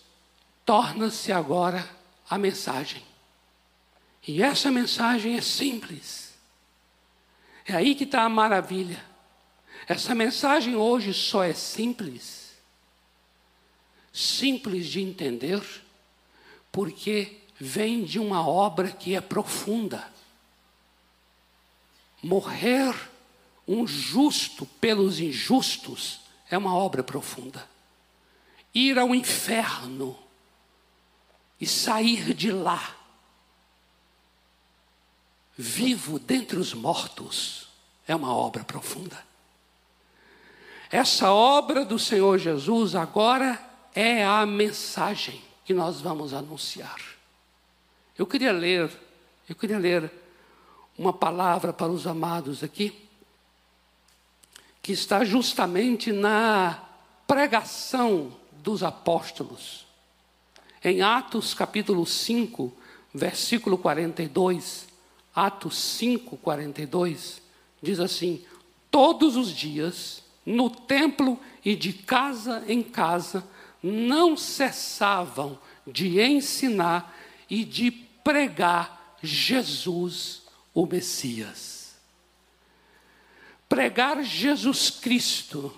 torna-se agora a mensagem. E essa mensagem é simples. É aí que está a maravilha. Essa mensagem hoje só é simples, simples de entender, porque vem de uma obra que é profunda. Morrer um justo pelos injustos é uma obra profunda ir ao inferno e sair de lá, vivo dentre os mortos, é uma obra profunda. essa obra do Senhor Jesus agora é a mensagem que nós vamos anunciar. Eu queria ler, eu queria ler uma palavra para os amados aqui, que está justamente na pregação dos apóstolos. Em Atos capítulo 5, versículo 42, Atos 5, 42, diz assim: Todos os dias, no templo e de casa em casa, não cessavam de ensinar e de pregar Jesus, o Messias. Pregar Jesus Cristo,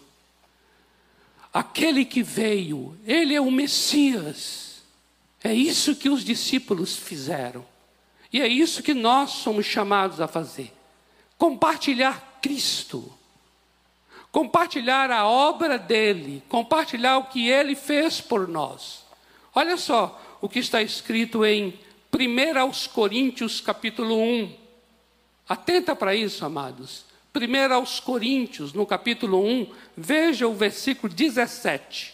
aquele que veio, ele é o Messias. É isso que os discípulos fizeram. E é isso que nós somos chamados a fazer: compartilhar Cristo compartilhar a obra dele, compartilhar o que ele fez por nós. Olha só o que está escrito em 1 aos Coríntios, capítulo 1. Atenta para isso, amados. 1 aos Coríntios, no capítulo 1, veja o versículo 17.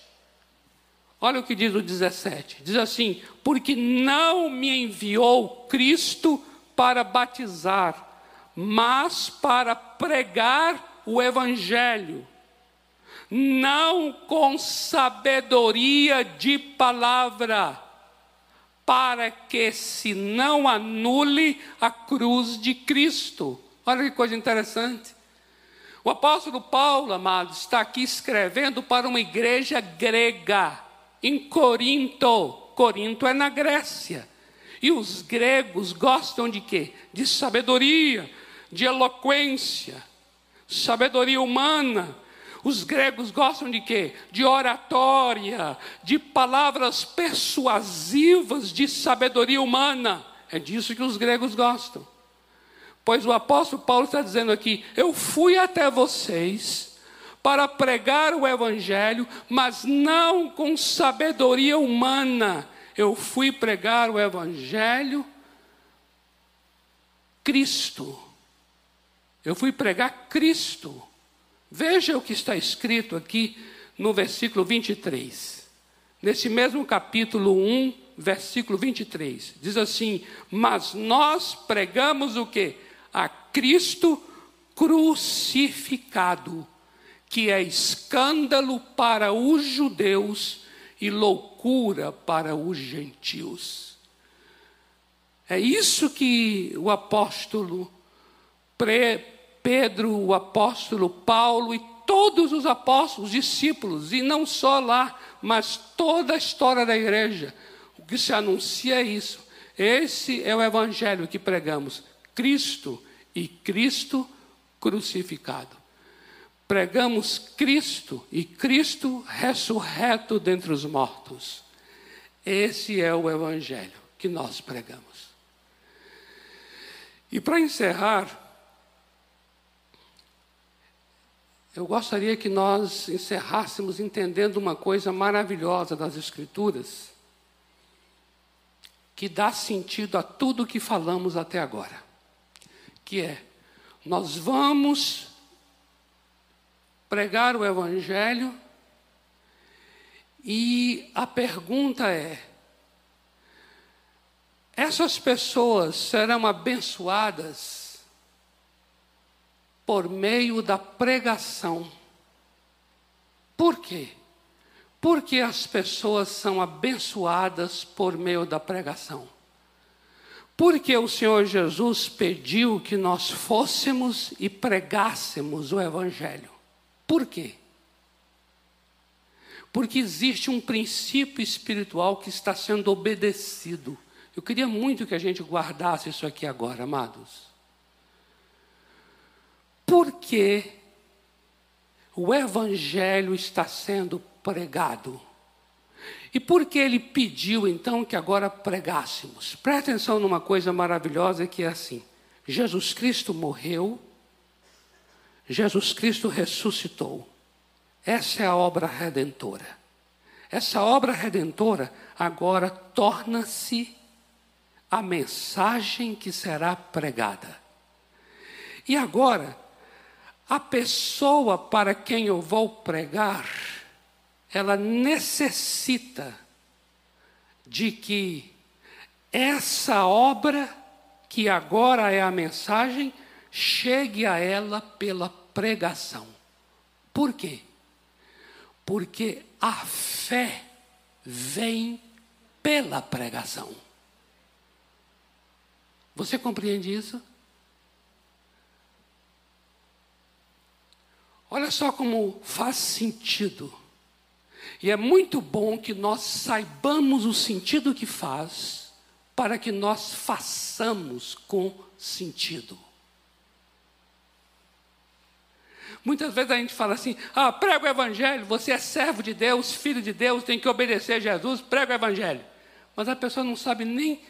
Olha o que diz o 17: diz assim: Porque não me enviou Cristo para batizar, mas para pregar o Evangelho, não com sabedoria de palavra, para que se não anule a cruz de Cristo. Olha que coisa interessante. O apóstolo Paulo, amados, está aqui escrevendo para uma igreja grega, em Corinto. Corinto é na Grécia. E os gregos gostam de quê? De sabedoria, de eloquência sabedoria humana. Os gregos gostam de quê? De oratória, de palavras persuasivas de sabedoria humana. É disso que os gregos gostam. Pois o apóstolo Paulo está dizendo aqui: Eu fui até vocês para pregar o evangelho, mas não com sabedoria humana. Eu fui pregar o evangelho Cristo eu fui pregar Cristo. Veja o que está escrito aqui no versículo 23. Nesse mesmo capítulo 1, versículo 23. Diz assim: Mas nós pregamos o que? A Cristo crucificado, que é escândalo para os judeus e loucura para os gentios. É isso que o apóstolo Pedro, o apóstolo Paulo e todos os apóstolos, discípulos, e não só lá, mas toda a história da igreja. O que se anuncia é isso. Esse é o evangelho que pregamos: Cristo e Cristo crucificado. Pregamos Cristo e Cristo ressurreto dentre os mortos. Esse é o evangelho que nós pregamos. E para encerrar, Eu gostaria que nós encerrássemos entendendo uma coisa maravilhosa das Escrituras, que dá sentido a tudo que falamos até agora, que é: nós vamos pregar o Evangelho e a pergunta é: essas pessoas serão abençoadas por meio da pregação. Por quê? Porque as pessoas são abençoadas por meio da pregação. Porque o Senhor Jesus pediu que nós fôssemos e pregássemos o Evangelho. Por quê? Porque existe um princípio espiritual que está sendo obedecido. Eu queria muito que a gente guardasse isso aqui agora, amados porque o Evangelho está sendo pregado. E por que ele pediu então que agora pregássemos? Presta atenção numa coisa maravilhosa que é assim: Jesus Cristo morreu, Jesus Cristo ressuscitou. Essa é a obra redentora. Essa obra redentora agora torna-se a mensagem que será pregada. E agora, a pessoa para quem eu vou pregar, ela necessita de que essa obra, que agora é a mensagem, chegue a ela pela pregação. Por quê? Porque a fé vem pela pregação. Você compreende isso? Olha só como faz sentido. E é muito bom que nós saibamos o sentido que faz, para que nós façamos com sentido. Muitas vezes a gente fala assim: ah, prega o evangelho, você é servo de Deus, filho de Deus, tem que obedecer a Jesus, prega o evangelho. Mas a pessoa não sabe nem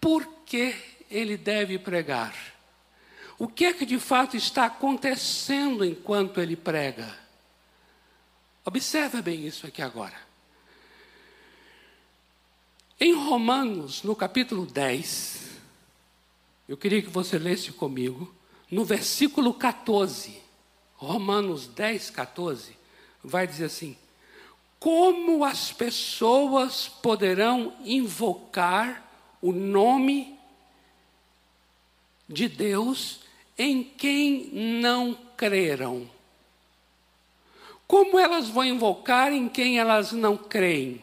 por que ele deve pregar. O que é que de fato está acontecendo enquanto ele prega? Observa bem isso aqui agora. Em Romanos, no capítulo 10, eu queria que você lesse comigo, no versículo 14. Romanos 10, 14, vai dizer assim: Como as pessoas poderão invocar o nome de Deus em quem não creram? Como elas vão invocar em quem elas não creem?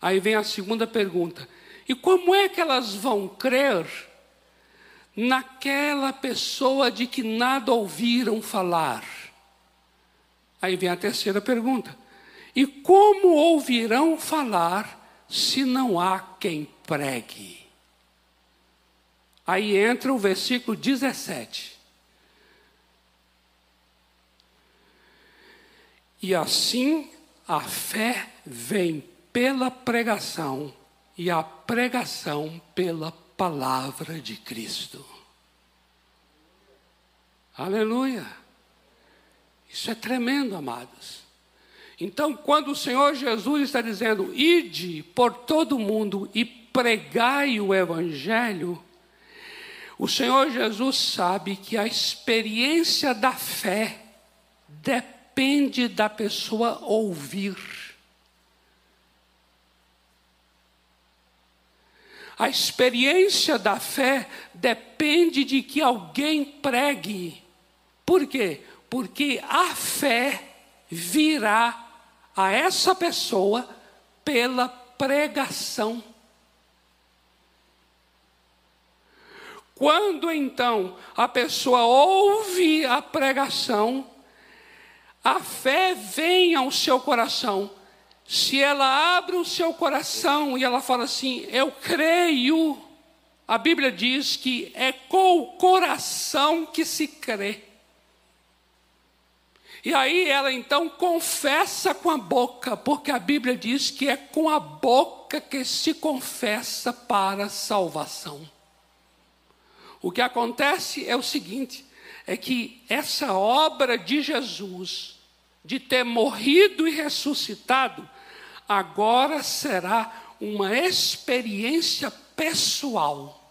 Aí vem a segunda pergunta: e como é que elas vão crer naquela pessoa de que nada ouviram falar. Aí vem a terceira pergunta: e como ouvirão falar se não há quem pregue? Aí entra o versículo 17. E assim a fé vem pela pregação, e a pregação pela palavra de Cristo. Aleluia. Isso é tremendo, amados. Então, quando o Senhor Jesus está dizendo, ide por todo mundo e pregai o Evangelho, o Senhor Jesus sabe que a experiência da fé depende da pessoa ouvir. A experiência da fé depende de que alguém pregue. Por quê? Porque a fé virá a essa pessoa pela pregação. Quando então a pessoa ouve a pregação, a fé vem ao seu coração se ela abre o seu coração e ela fala assim: Eu creio, a Bíblia diz que é com o coração que se crê. E aí ela então confessa com a boca, porque a Bíblia diz que é com a boca que se confessa para salvação. O que acontece é o seguinte: é que essa obra de Jesus, de ter morrido e ressuscitado, agora será uma experiência pessoal.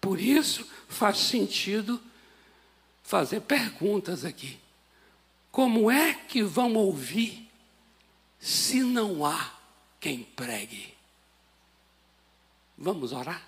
Por isso faz sentido fazer perguntas aqui. Como é que vão ouvir se não há quem pregue? Vamos orar?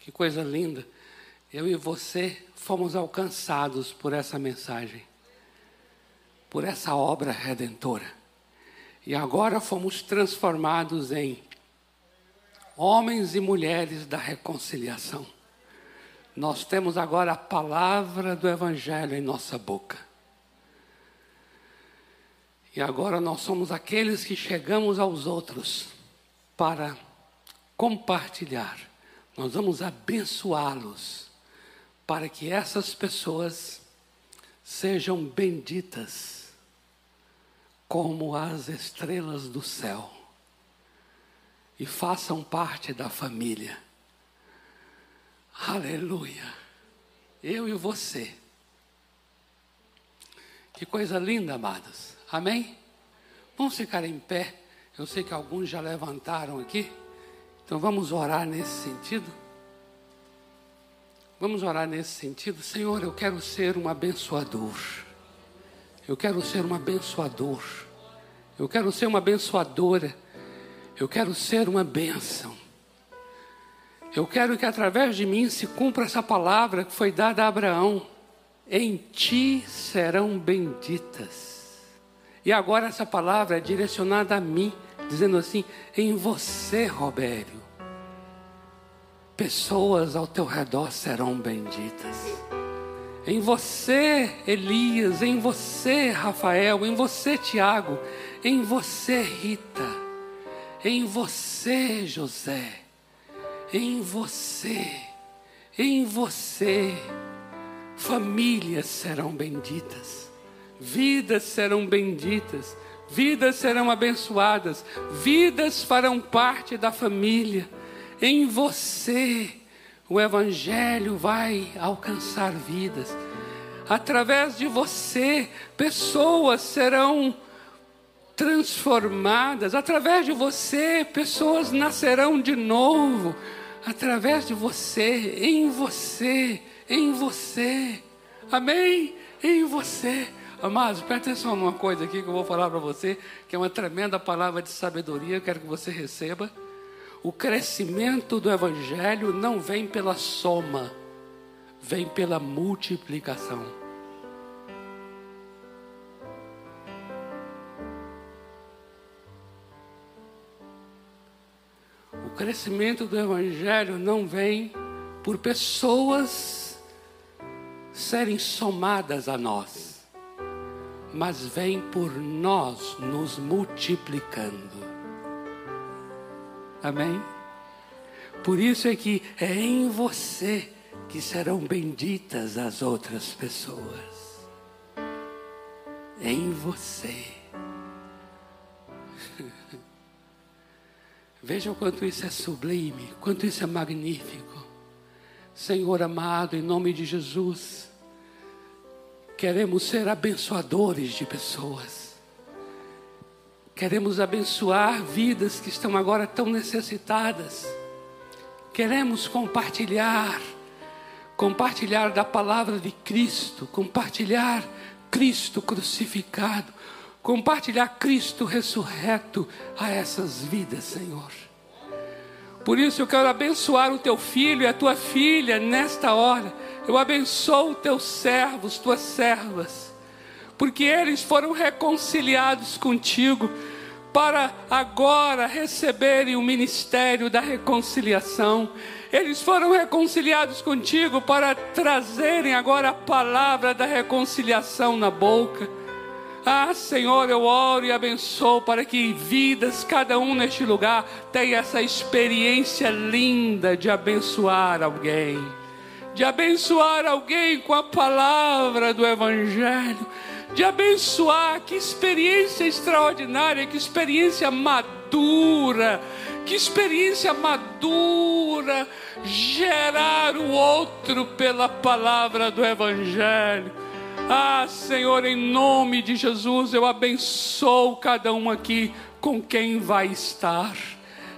Que coisa linda eu e você fomos alcançados por essa mensagem, por essa obra redentora. E agora fomos transformados em homens e mulheres da reconciliação. Nós temos agora a palavra do Evangelho em nossa boca. E agora nós somos aqueles que chegamos aos outros para compartilhar. Nós vamos abençoá-los para que essas pessoas sejam benditas como as estrelas do céu e façam parte da família. Aleluia. Eu e você. Que coisa linda, amados. Amém? Vamos ficar em pé. Eu sei que alguns já levantaram aqui. Então vamos orar nesse sentido. Vamos orar nesse sentido. Senhor, eu quero ser um abençoador. Eu quero ser um abençoador. Eu quero ser uma abençoadora. Eu quero ser uma bênção. Eu quero que através de mim se cumpra essa palavra que foi dada a Abraão: em ti serão benditas. E agora essa palavra é direcionada a mim, dizendo assim: em você, Robério, pessoas ao teu redor serão benditas. Em você, Elias, em você, Rafael, em você, Tiago, em você, Rita, em você, José, em você, em você, famílias serão benditas, vidas serão benditas, vidas serão abençoadas, vidas farão parte da família em você o Evangelho vai alcançar vidas. Através de você, pessoas serão transformadas. Através de você, pessoas nascerão de novo. Através de você, em você, em você. Amém? Em você. Amados, presta atenção numa coisa aqui que eu vou falar para você, que é uma tremenda palavra de sabedoria, eu quero que você receba. O crescimento do Evangelho não vem pela soma, vem pela multiplicação. O crescimento do Evangelho não vem por pessoas serem somadas a nós, mas vem por nós nos multiplicando. Amém? Por isso é que é em você que serão benditas as outras pessoas. É em você. Vejam quanto isso é sublime, quanto isso é magnífico. Senhor amado, em nome de Jesus, queremos ser abençoadores de pessoas. Queremos abençoar vidas que estão agora tão necessitadas. Queremos compartilhar, compartilhar da palavra de Cristo, compartilhar Cristo crucificado, compartilhar Cristo ressurreto a essas vidas, Senhor. Por isso eu quero abençoar o teu filho e a tua filha nesta hora. Eu abençoo teus servos, tuas servas porque eles foram reconciliados contigo para agora receberem o ministério da reconciliação. Eles foram reconciliados contigo para trazerem agora a palavra da reconciliação na boca. Ah, Senhor, eu oro e abençoo para que vidas, cada um neste lugar, tenha essa experiência linda de abençoar alguém, de abençoar alguém com a palavra do Evangelho de abençoar. Que experiência extraordinária, que experiência madura, que experiência madura gerar o outro pela palavra do Evangelho. Ah, Senhor, em nome de Jesus, eu abençoo cada um aqui com quem vai estar.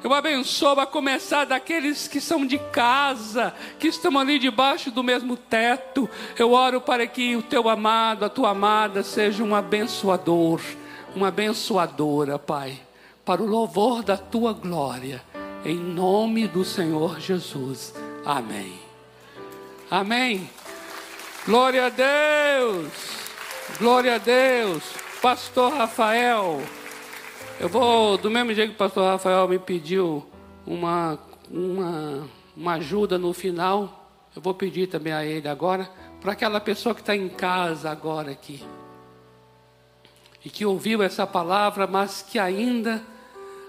Eu abençoo a começar daqueles que são de casa, que estão ali debaixo do mesmo teto. Eu oro para que o teu amado, a tua amada, seja um abençoador, uma abençoadora, Pai, para o louvor da tua glória. Em nome do Senhor Jesus. Amém. Amém. Glória a Deus. Glória a Deus. Pastor Rafael. Eu vou, do mesmo jeito que o pastor Rafael me pediu uma, uma, uma ajuda no final, eu vou pedir também a ele agora, para aquela pessoa que está em casa agora aqui, e que ouviu essa palavra, mas que ainda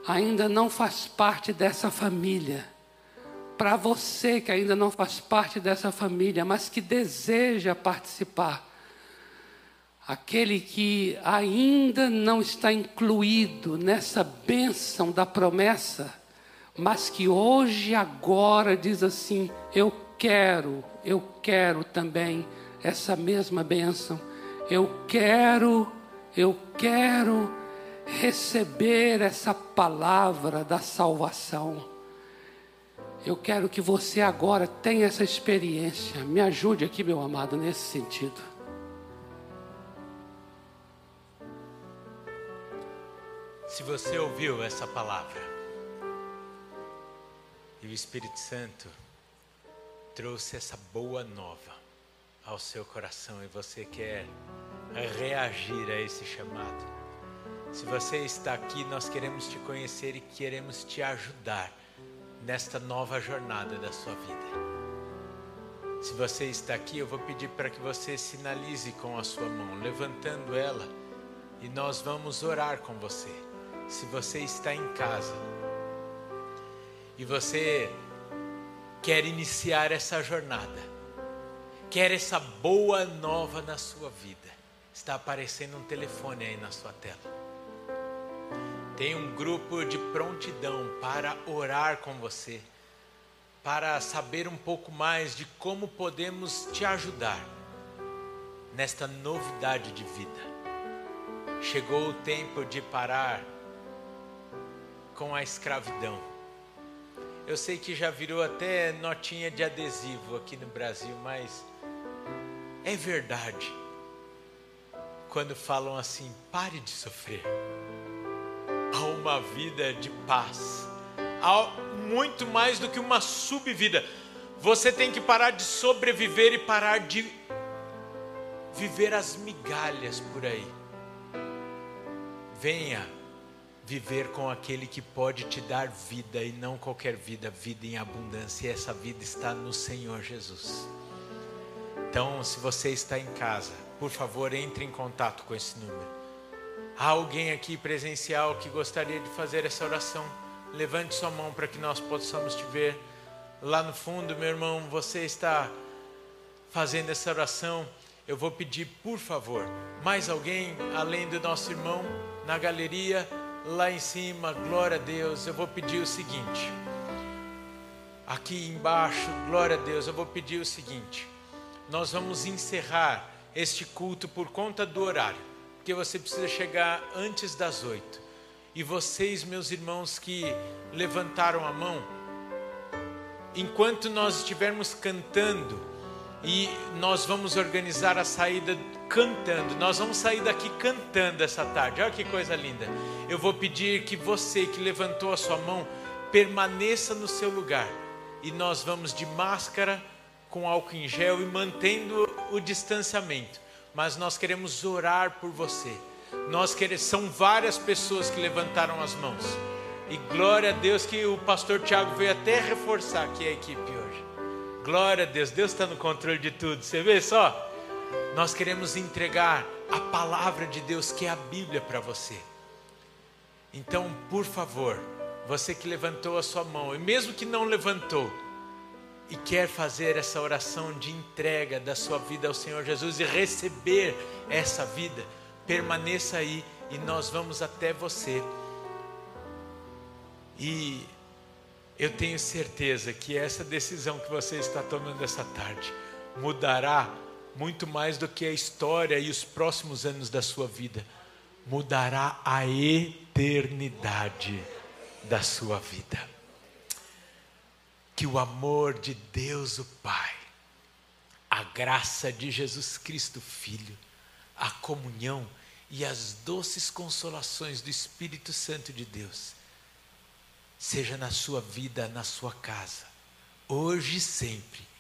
ainda não faz parte dessa família, para você que ainda não faz parte dessa família, mas que deseja participar, aquele que ainda não está incluído nessa bênção da promessa, mas que hoje, agora, diz assim: Eu quero, eu quero também essa mesma bênção, eu quero, eu quero receber essa palavra da salvação. Eu quero que você agora tenha essa experiência. Me ajude aqui, meu amado, nesse sentido. Se você ouviu essa palavra e o Espírito Santo trouxe essa boa nova ao seu coração e você quer reagir a esse chamado, se você está aqui, nós queremos te conhecer e queremos te ajudar nesta nova jornada da sua vida. Se você está aqui, eu vou pedir para que você sinalize com a sua mão, levantando ela, e nós vamos orar com você. Se você está em casa e você quer iniciar essa jornada, quer essa boa nova na sua vida, está aparecendo um telefone aí na sua tela tem um grupo de prontidão para orar com você, para saber um pouco mais de como podemos te ajudar nesta novidade de vida. Chegou o tempo de parar com a escravidão. Eu sei que já virou até notinha de adesivo aqui no Brasil, mas é verdade. Quando falam assim, pare de sofrer a uma vida de paz, a muito mais do que uma subvida. Você tem que parar de sobreviver e parar de viver as migalhas por aí. Venha viver com aquele que pode te dar vida e não qualquer vida, vida em abundância. E essa vida está no Senhor Jesus. Então, se você está em casa, por favor, entre em contato com esse número. Há alguém aqui presencial que gostaria de fazer essa oração? Levante sua mão para que nós possamos te ver. Lá no fundo, meu irmão, você está fazendo essa oração. Eu vou pedir, por favor, mais alguém além do nosso irmão na galeria, lá em cima, glória a Deus. Eu vou pedir o seguinte. Aqui embaixo, glória a Deus, eu vou pedir o seguinte. Nós vamos encerrar este culto por conta do horário porque você precisa chegar antes das oito. E vocês, meus irmãos que levantaram a mão, enquanto nós estivermos cantando, e nós vamos organizar a saída cantando, nós vamos sair daqui cantando essa tarde, olha que coisa linda. Eu vou pedir que você que levantou a sua mão, permaneça no seu lugar, e nós vamos de máscara, com álcool em gel e mantendo o distanciamento mas nós queremos orar por você. Nós queremos, são várias pessoas que levantaram as mãos. E glória a Deus que o pastor Tiago veio até reforçar aqui a equipe hoje. Glória a Deus, Deus está no controle de tudo. Você vê só? Nós queremos entregar a palavra de Deus, que é a Bíblia, para você. Então, por favor, você que levantou a sua mão, e mesmo que não levantou, e quer fazer essa oração de entrega da sua vida ao Senhor Jesus e receber essa vida, permaneça aí e nós vamos até você. E eu tenho certeza que essa decisão que você está tomando essa tarde mudará muito mais do que a história e os próximos anos da sua vida, mudará a eternidade da sua vida. Que o amor de Deus o Pai, a graça de Jesus Cristo Filho, a comunhão e as doces consolações do Espírito Santo de Deus, seja na sua vida, na sua casa, hoje e sempre,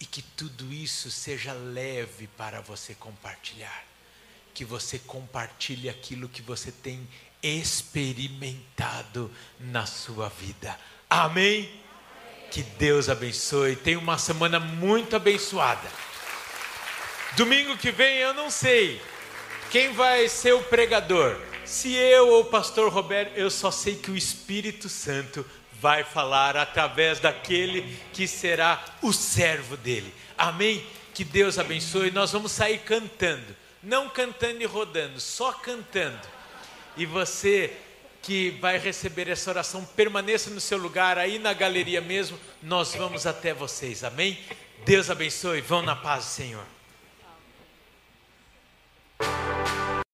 e que tudo isso seja leve para você compartilhar, que você compartilhe aquilo que você tem experimentado na sua vida. Amém? Que Deus abençoe. Tenha uma semana muito abençoada. Domingo que vem eu não sei quem vai ser o pregador. Se eu ou o pastor Roberto, eu só sei que o Espírito Santo vai falar através daquele que será o servo dele. Amém? Que Deus abençoe. Nós vamos sair cantando, não cantando e rodando, só cantando. E você que vai receber essa oração, permaneça no seu lugar, aí na galeria mesmo, nós vamos até vocês. Amém? Deus abençoe. Vão na paz Senhor.